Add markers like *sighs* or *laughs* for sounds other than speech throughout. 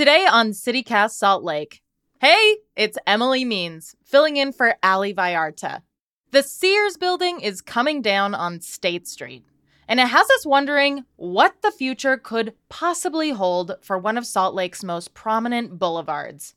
Today on CityCast Salt Lake. Hey, it's Emily Means, filling in for Ali Vallarta. The Sears building is coming down on State Street, and it has us wondering what the future could possibly hold for one of Salt Lake's most prominent boulevards.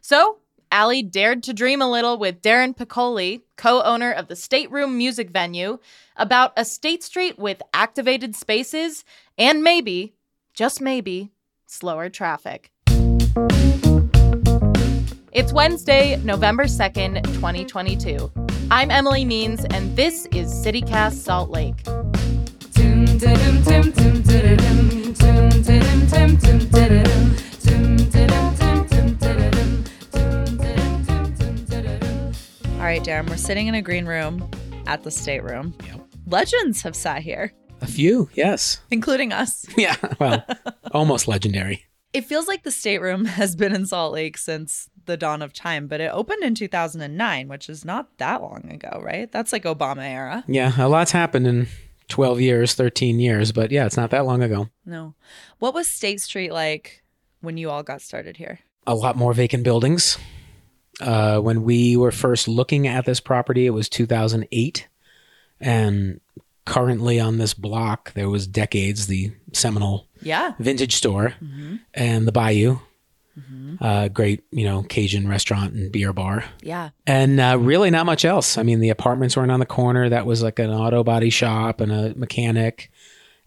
So, Ali dared to dream a little with Darin Piccoli, co owner of the Stateroom Music Venue, about a State Street with activated spaces and maybe, just maybe, slower traffic. It's Wednesday, November 2nd, 2022. I'm Emily Means, and this is CityCast Salt Lake. All right, Darin, we're sitting in a green room at the stateroom. Yep. Legends have sat here, A few, yes. including us. Yeah, well, almost legendary. It feels like the stateroom *laughs* has been in Salt Lake since the dawn of time, but it opened in 2009, which is not that long ago, right? That's like Obama era. Yeah, a lot's happened in 12 years, 13 years, but yeah, it's not that long ago. No. What was State Street like when you all got started here? A lot more vacant buildings. Uh, when we were first looking at this property, it was 2008. And currently on this block, there was Decades, the seminal Yeah. vintage store, Mm-hmm. and the Bayou, uh, great, you know, Cajun restaurant and beer bar. Yeah. and uh, really not much else. I mean, the apartments weren't on the corner. That was like an auto body shop and a mechanic,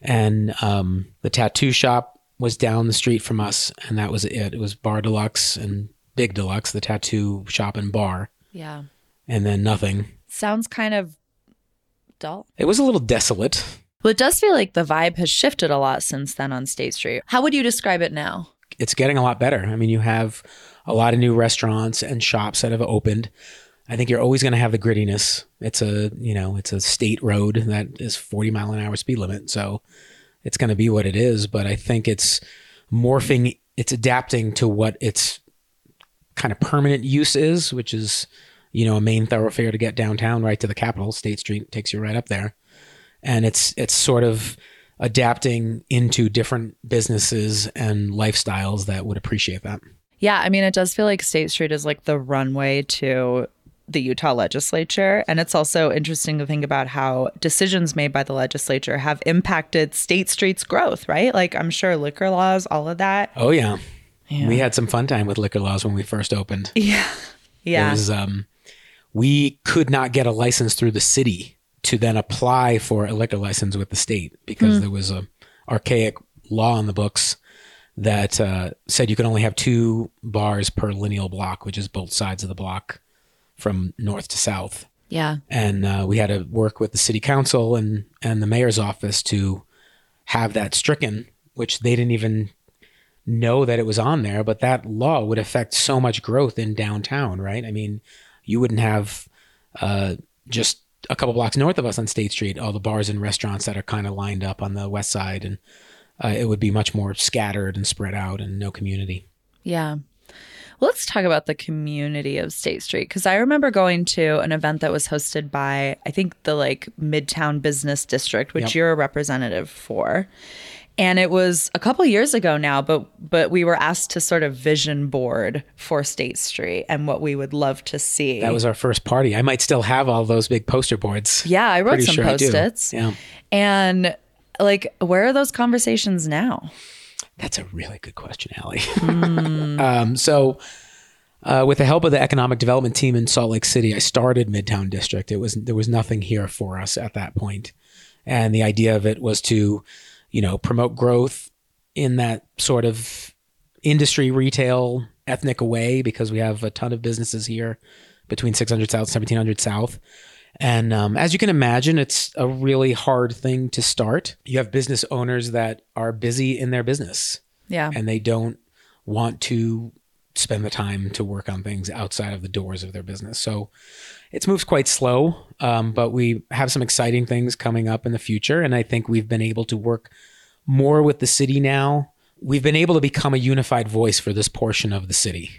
and um, the tattoo shop was down the street from us, and that was it. It was Bar Deluxe and Big Deluxe, the tattoo shop and bar, Yeah. and then nothing. Sounds kind of dull. It was a little desolate. Well, it does feel like the vibe has shifted a lot since then on State Street. How would you describe it now? It's getting a lot better. I mean, you have a lot of new restaurants and shops that have opened. I think you're always going to have the grittiness. It's a, you know, it's a state road that is 40 mile an hour speed limit. So it's going to be what it is. But I think it's morphing, it's adapting to what its kind of permanent use is, which is, you know, a main thoroughfare to get downtown right to the Capitol. State Street takes you right up there. And it's, it's sort of adapting into different businesses and lifestyles that would appreciate that. Yeah, I mean, it does feel like State Street is like the runway to the Utah legislature. And it's also interesting to think about how decisions made by the legislature have impacted State Street's growth, right? Like, I'm sure liquor laws, all of that. Oh yeah. Yeah. We had some fun time with liquor laws when we first opened. *laughs* Yeah. It Yeah. was um we could not get a license through the city to then apply for a liquor license with the state because there was a archaic law in the books that uh, said you could only have two bars per lineal block, which is both sides of the block from north to south. yeah. and uh, we had to work with the city council and and the mayor's office to have that stricken, which they didn't even know that it was on there. But that law would affect so much growth in downtown, right? I mean, you wouldn't have uh, just a couple blocks north of us on State Street all the bars and restaurants that are kind of lined up on the west side, and uh, it would be much more scattered and spread out and no community. Yeah. Well, let's talk about the community of State Street because I remember going to an event that was hosted by, I think, the like Midtown Business District, which Yep. you're a representative for. And it was a couple years ago now, but but we were asked to sort of vision board for State Street and what we would love to see. That was our first party. I might still have all those big poster boards. yeah, I wrote Pretty some sure post-its. Yeah. And like, where are those conversations now? That's a really good question, Ali. *laughs* um, so, uh, with the help of the economic development team in Salt Lake City, I started Midtown District. It was there was nothing here for us at that point, and the idea of it was to, you know, promote growth in that sort of industry, retail, ethnic way because we have a ton of businesses here between 600 South, 1700 South. And um, as you can imagine, it's a really hard thing to start. You have business owners that are busy in their business Yeah. and they don't want to spend the time to work on things outside of the doors of their business. So it's moved quite slow, um, but we have some exciting things coming up in the future. And I think we've been able to work more with the city now. We've been able to become a unified voice for this portion of the city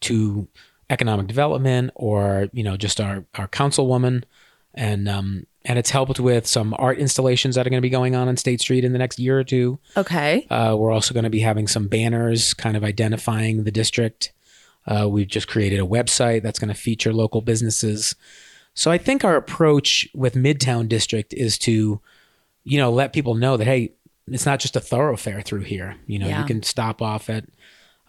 to economic development or, you know, just our, our councilwoman and, um, and it's helped with some art installations that are going to be going on on State Street in the next year or two. Okay. Uh, we're also going to be having some banners kind of identifying the district. Uh, we've just created a website that's going to feature local businesses. So I think our approach with Midtown District is to, you know, let people know that hey, it's not just a thoroughfare through here. You know, Yeah. you can stop off at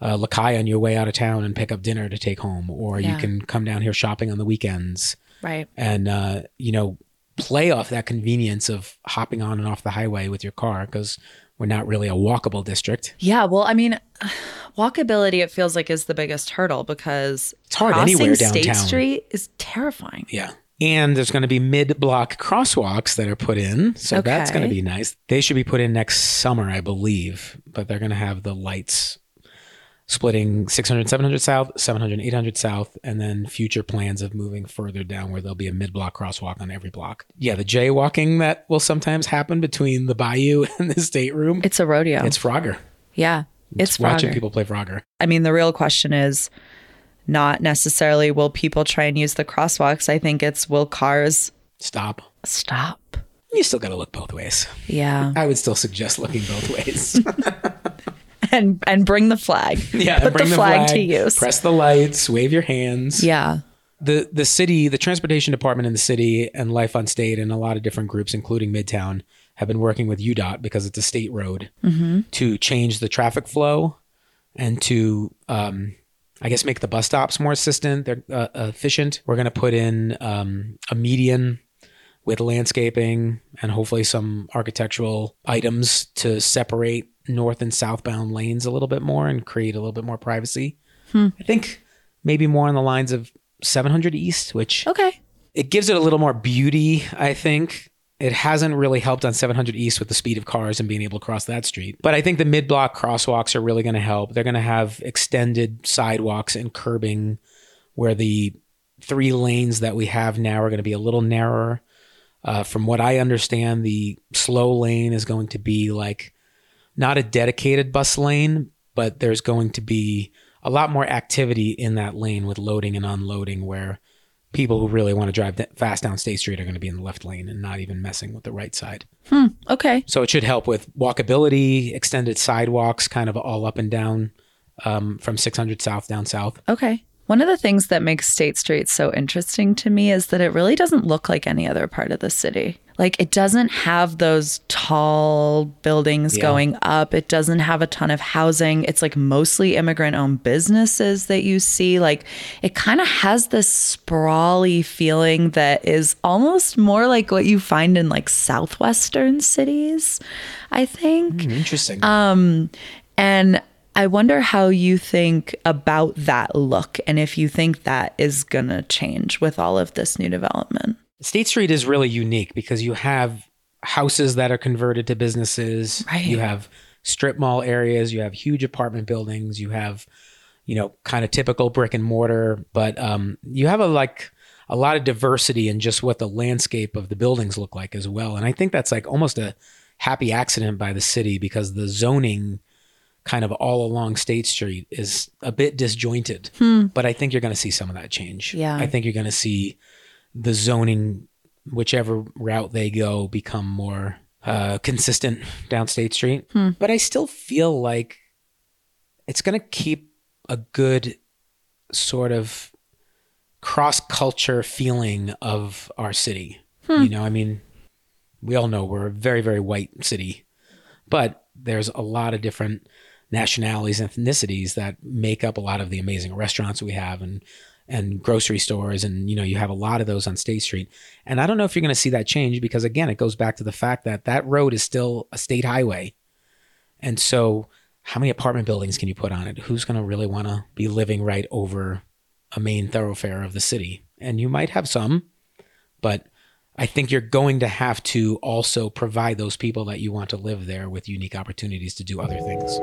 uh, Lakai on your way out of town and pick up dinner to take home, or Yeah. you can come down here shopping on the weekends Right. and uh, you know play off that convenience of hopping on and off the highway with your car because we're not really a walkable district. Yeah, well, I mean, *sighs* walkability it feels like is the biggest hurdle because It's hard crossing anywhere State. Street is terrifying. Yeah. And there's going to be mid-block crosswalks that are put in, so that's going to be nice. They should be put in next summer, I believe, but they're going to have the lights splitting 600, 700 south, 700, 800 south, and then future plans of moving further down where there'll be a mid-block crosswalk on every block. Yeah, the jaywalking that will sometimes happen between the bayou *laughs* and the stateroom. It's a rodeo. It's Frogger. yeah, it's, watching Frogger. people play Frogger. I mean, the real question is not necessarily will people try and use the crosswalks. I think it's will cars Stop. stop. You still got to look both ways. Yeah, I would still suggest looking both ways. *laughs* and and bring the flag. *laughs* yeah, put bring the, flag, to use. Press the lights, wave your hands. yeah, The the city, the transportation department in the city and Life on State and a lot of different groups, including Midtown, have been working with UDOT because it's a state road Mm-hmm. to change the traffic flow and to um, I guess make the bus stops more assistant. They're uh, efficient. We're going to put in um, a median with landscaping and hopefully some architectural items to separate north and southbound lanes a little bit more and create a little bit more privacy. Hmm. I think maybe more on the lines of 700 East, which okay. it gives it a little more beauty, I think. It hasn't really helped on 700 East with the speed of cars and being able to cross that street. But I think the mid block crosswalks are really going to help. They're going to have extended sidewalks and curbing where the three lanes that we have now are going to be a little narrower. Uh, from what I understand, the slow lane is going to be like not a dedicated bus lane, but there's going to be a lot more activity in that lane with loading and unloading where people who really want to drive fast down State Street are going to be in the left lane and not even messing with the right side. Okay. So it should help with walkability, extended sidewalks, kind of all up and down um, from 600 south down south. Okay. One of the things that makes State Street so interesting to me is that it really doesn't look like any other part of the city. Like it doesn't have those tall buildings Yeah. going up. It doesn't have a ton of housing. It's like mostly immigrant owned businesses that you see. Like it kind of has this sprawly feeling that is almost more like what you find in like southwestern cities, I think. Interesting. Um And I wonder how you think about that look and if you think that is going to change with all of this new development. State Street is really unique because you have houses that are converted to businesses. Right. You have strip mall areas. You have huge apartment buildings. You have, you know, kind of typical brick and mortar, but um, you have a like a lot of diversity in just what the landscape of the buildings look like as well. And I think that's like almost a happy accident by the city because the zoning kind of all along State Street is a bit disjointed. But I think you're going to see some of that change. Yeah. I think you're going to see the zoning, whichever route they go, become more uh, consistent down State Street. But I still feel like it's going to keep a good sort of cross culture feeling of our city. You know, I mean, we all know we're a very, very white city, but there's a lot of different nationalities and ethnicities that make up a lot of the amazing restaurants we have and and grocery stores and you know you have a lot of those on State Street. And I don't know if you're going to see that change because again it goes back to the fact that that road is still a state highway. And so how many apartment buildings can you put on it? Who's going to really want to be living right over a main thoroughfare of the city? And you might have some but I think you're going to have to also provide those people that you want to live there with unique opportunities to do other things.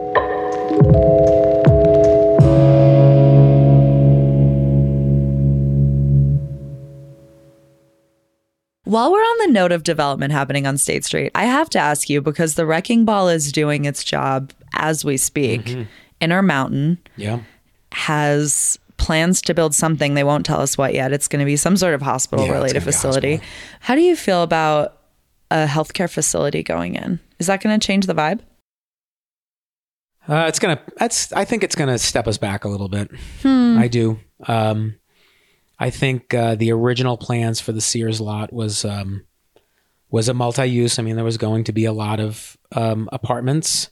While we're on the note of development happening on State Street, I have to ask you because the wrecking ball is doing its job as we speak. Intermountain Yeah. has plans to build something. They won't tell us what yet. It's going to be some sort of hospital yeah, related gonna be a facility. hospital. How do you feel about a healthcare facility going in? Is that going to change the vibe? Uh, it's gonna. That's. I think it's gonna step us back a little bit. Hmm. I do. Um, I think uh, the original plans for the Sears lot was um, was a multi-use. I mean, there was going to be a lot of um, apartments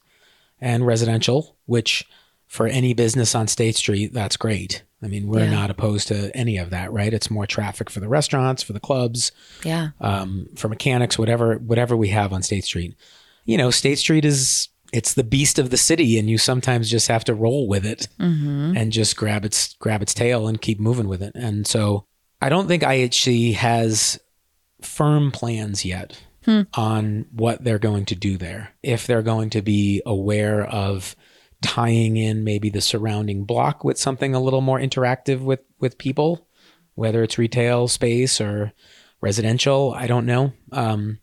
and residential, which for any business on State Street, that's great. I mean, we're Yeah. not opposed to any of that, right? It's more traffic for the restaurants, for the clubs, Yeah. um, for mechanics, whatever whatever we have on State Street. You know, State Street is it's the beast of the city, and you sometimes just have to roll with it Mm-hmm. and just grab its grab its tail and keep moving with it. And so I don't think IHC has firm plans yet Hmm. on what they're going to do there. If they're going to be aware of tying in maybe the surrounding block with something a little more interactive with with people, whether it's retail space or residential, I don't know. Um,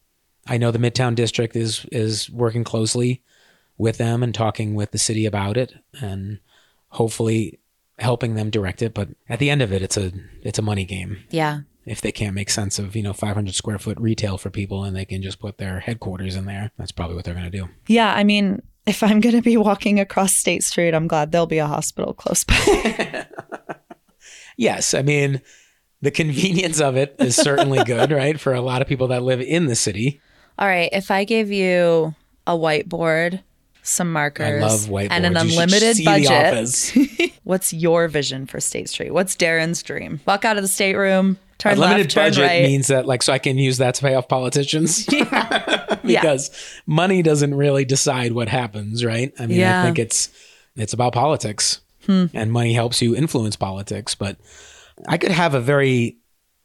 I know the Midtown District is is working closely with them and talking with the city about it, and hopefully helping them direct it. But at the end of it, it's a it's a money game. Yeah. If they can't make sense of you know 500 square foot retail for people, and they can just put their headquarters in there, that's probably what they're going to do. Yeah. I mean, if I'm *laughs* going to be walking across State Street, I'm glad there'll be a hospital close by. *laughs* Yes, I mean the convenience of it is certainly *laughs* good, right, for a lot of people that live in the city. All right. If I gave you a whiteboard, some markers, I love whiteboards. and an unlimited budget, *laughs* what's your vision for State Street? What's Darin's dream? Walk out of the stateroom, turn Unlimited left, turn budget right. means that like so I can use that to pay off politicians. *laughs* *laughs* because money doesn't really decide what happens, right? I mean, Yeah. I think it's it's about politics. Hmm. And money helps you influence politics, but I could have a very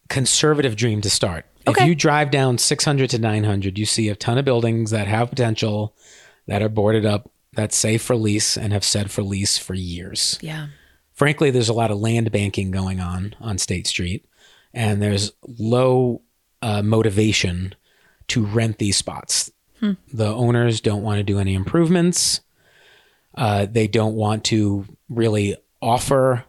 conservative dream to start. Okay. If you drive down 600 to 900, you see a ton of buildings that have potential that are boarded up that say for lease and have said for lease for years yeah. frankly, there's a lot of land banking going on on State Street, and there's low uh, motivation to rent these spots. The owners don't want to do any improvements. Uh, they don't want to really offer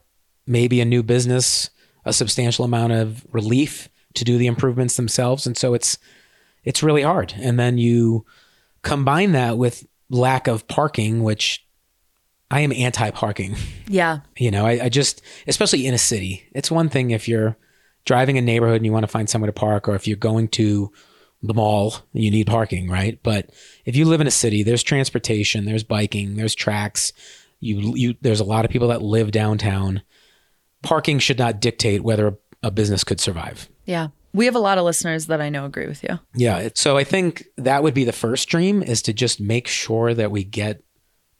maybe a new business a substantial amount of relief to do the improvements themselves, and so it's it's really hard. And then you combine that with lack of parking, which I am anti-parking. Yeah. *laughs* You know, I, I just, especially in a city, it's one thing if you're driving a neighborhood and you want to find somewhere to park, or if you're going to the mall, you need parking, right? But if you live in a city, there's transportation, there's biking, there's tracks. You, you, there's a lot of people that live downtown. Parking should not dictate whether a, a business could survive. Yeah. We have a lot of listeners that I know agree with you. Yeah. So I think that would be the first dream is to just make sure that we get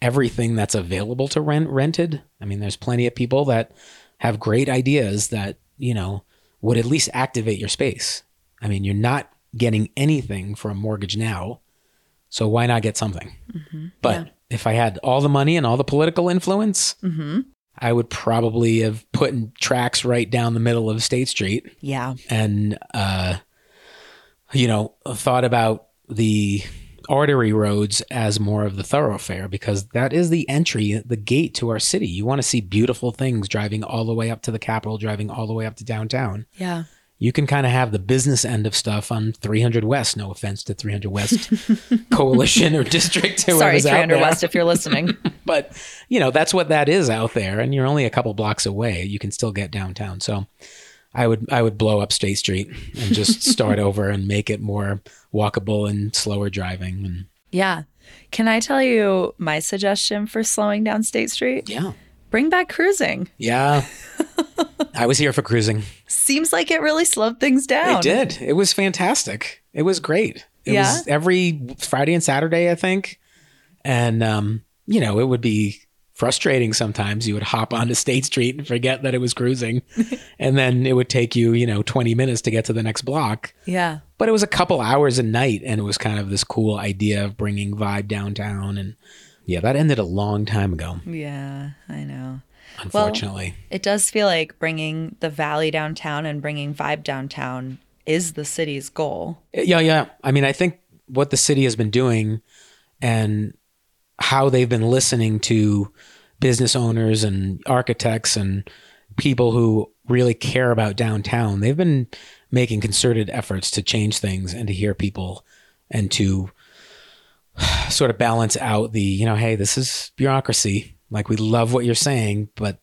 everything that's available to rent rented. I mean, there's plenty of people that have great ideas that, you know, would at least activate your space. I mean, you're not getting anything for a mortgage now. So why not get something? Mm-hmm. But if I had all the money and all the political influence, mm-hmm. I would probably have put in tracks right down the middle of State Street Yeah. and uh, you know thought about the artery roads as more of the thoroughfare because that is the entry the gate to our city you want to see beautiful things driving all the way up to the capitol driving all the way up to downtown Yeah. You can kind of have the business end of stuff on 300 west no offense to 300 west *laughs* coalition or district Sorry, whoever's out 300 there. West, if you're listening. *laughs* but you know that's what that is out there and you're only a couple blocks away you can still get downtown so i would i would blow up state street and just *laughs* start over and make it more walkable and slower driving and yeah. Can I tell you my suggestion for slowing down State Street? yeah Bring back cruising. yeah. *laughs* I was here for cruising. Seems like it really slowed things down. it did. It was fantastic. It was great. It Yeah? was every friday and saturday i think. And um you know it would be frustrating sometimes. You would hop onto state street and forget that it was cruising. *laughs* And then it would take you you know 20 minutes to get to the next block. Yeah. but it was a couple hours a night and it was kind of this cool idea of bringing vibe downtown and yeah that ended a long time ago Yeah, I know. unfortunately It does feel like bringing the valley downtown and bringing vibe downtown is the city's goal. yeah yeah i mean i think what the city has been doing and how they've been listening to business owners and architects and people who really care about downtown, they've been making concerted efforts to change things and to hear people and to *sighs* sort of balance out the, you know, hey, this is bureaucracy. Like we love what you're saying, but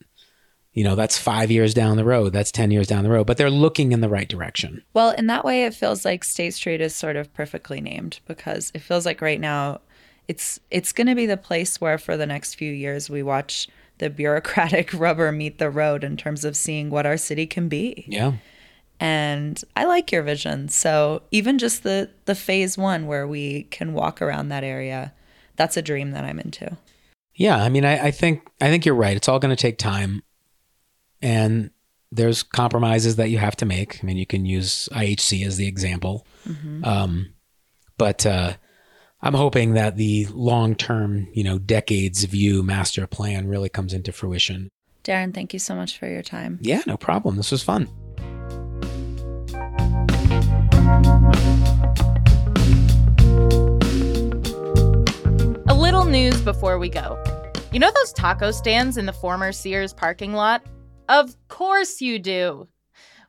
you know, that's 5 years down the road, that's 10 years down the road, but they're looking in the right direction. Well, in that way it feels like State Street is sort of perfectly named because it feels like right now it's it's going to be the place where for the next few years we watch the bureaucratic *laughs* rubber meet the road in terms of seeing what our city can be. Yeah. And I like your vision. So even just the the phase 1 where we can walk around that area, that's a dream that I'm into. Yeah, I mean, I, I think I think you're right. It's all going to take time, and there's compromises that you have to make. I mean, you can use IHC as the example, mm-hmm. um, but uh, I'm hoping that the long term, you know, decades view master plan really comes into fruition. Darin, thank you so much for your time. Yeah, no problem. This was fun. A little news before we go. You know those taco stands in the former Sears parking lot? Of course you do.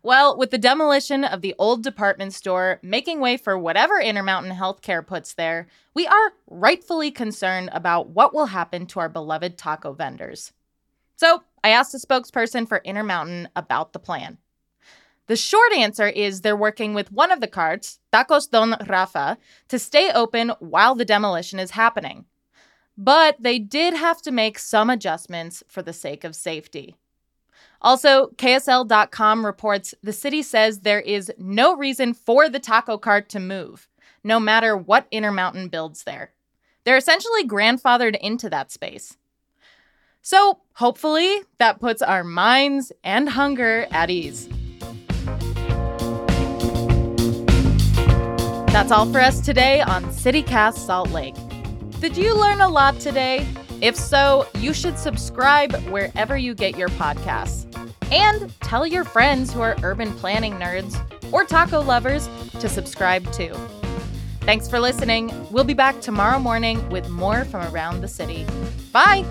Well, with the demolition of the old department store making way for whatever Intermountain Healthcare puts there, we are rightfully concerned about what will happen to our beloved taco vendors. So, I asked a spokesperson for Intermountain about the plan. The short answer is they're working with one of the carts, Tacos Don Rafa, to stay open while the demolition is happening. But they did have to make some adjustments for the sake of safety. Also, KSL.com reports the city says there is no reason for the taco cart to move, no matter what Intermountain builds there. They're essentially grandfathered into that space. So, hopefully, that puts our minds and hunger at ease. That's all for us today on CityCast Salt Lake. Did you learn a lot today? If so, you should subscribe wherever you get your podcasts. And tell your friends who are urban planning nerds or taco lovers to subscribe too. Thanks for listening. We'll be back tomorrow morning with more from around the city. Bye!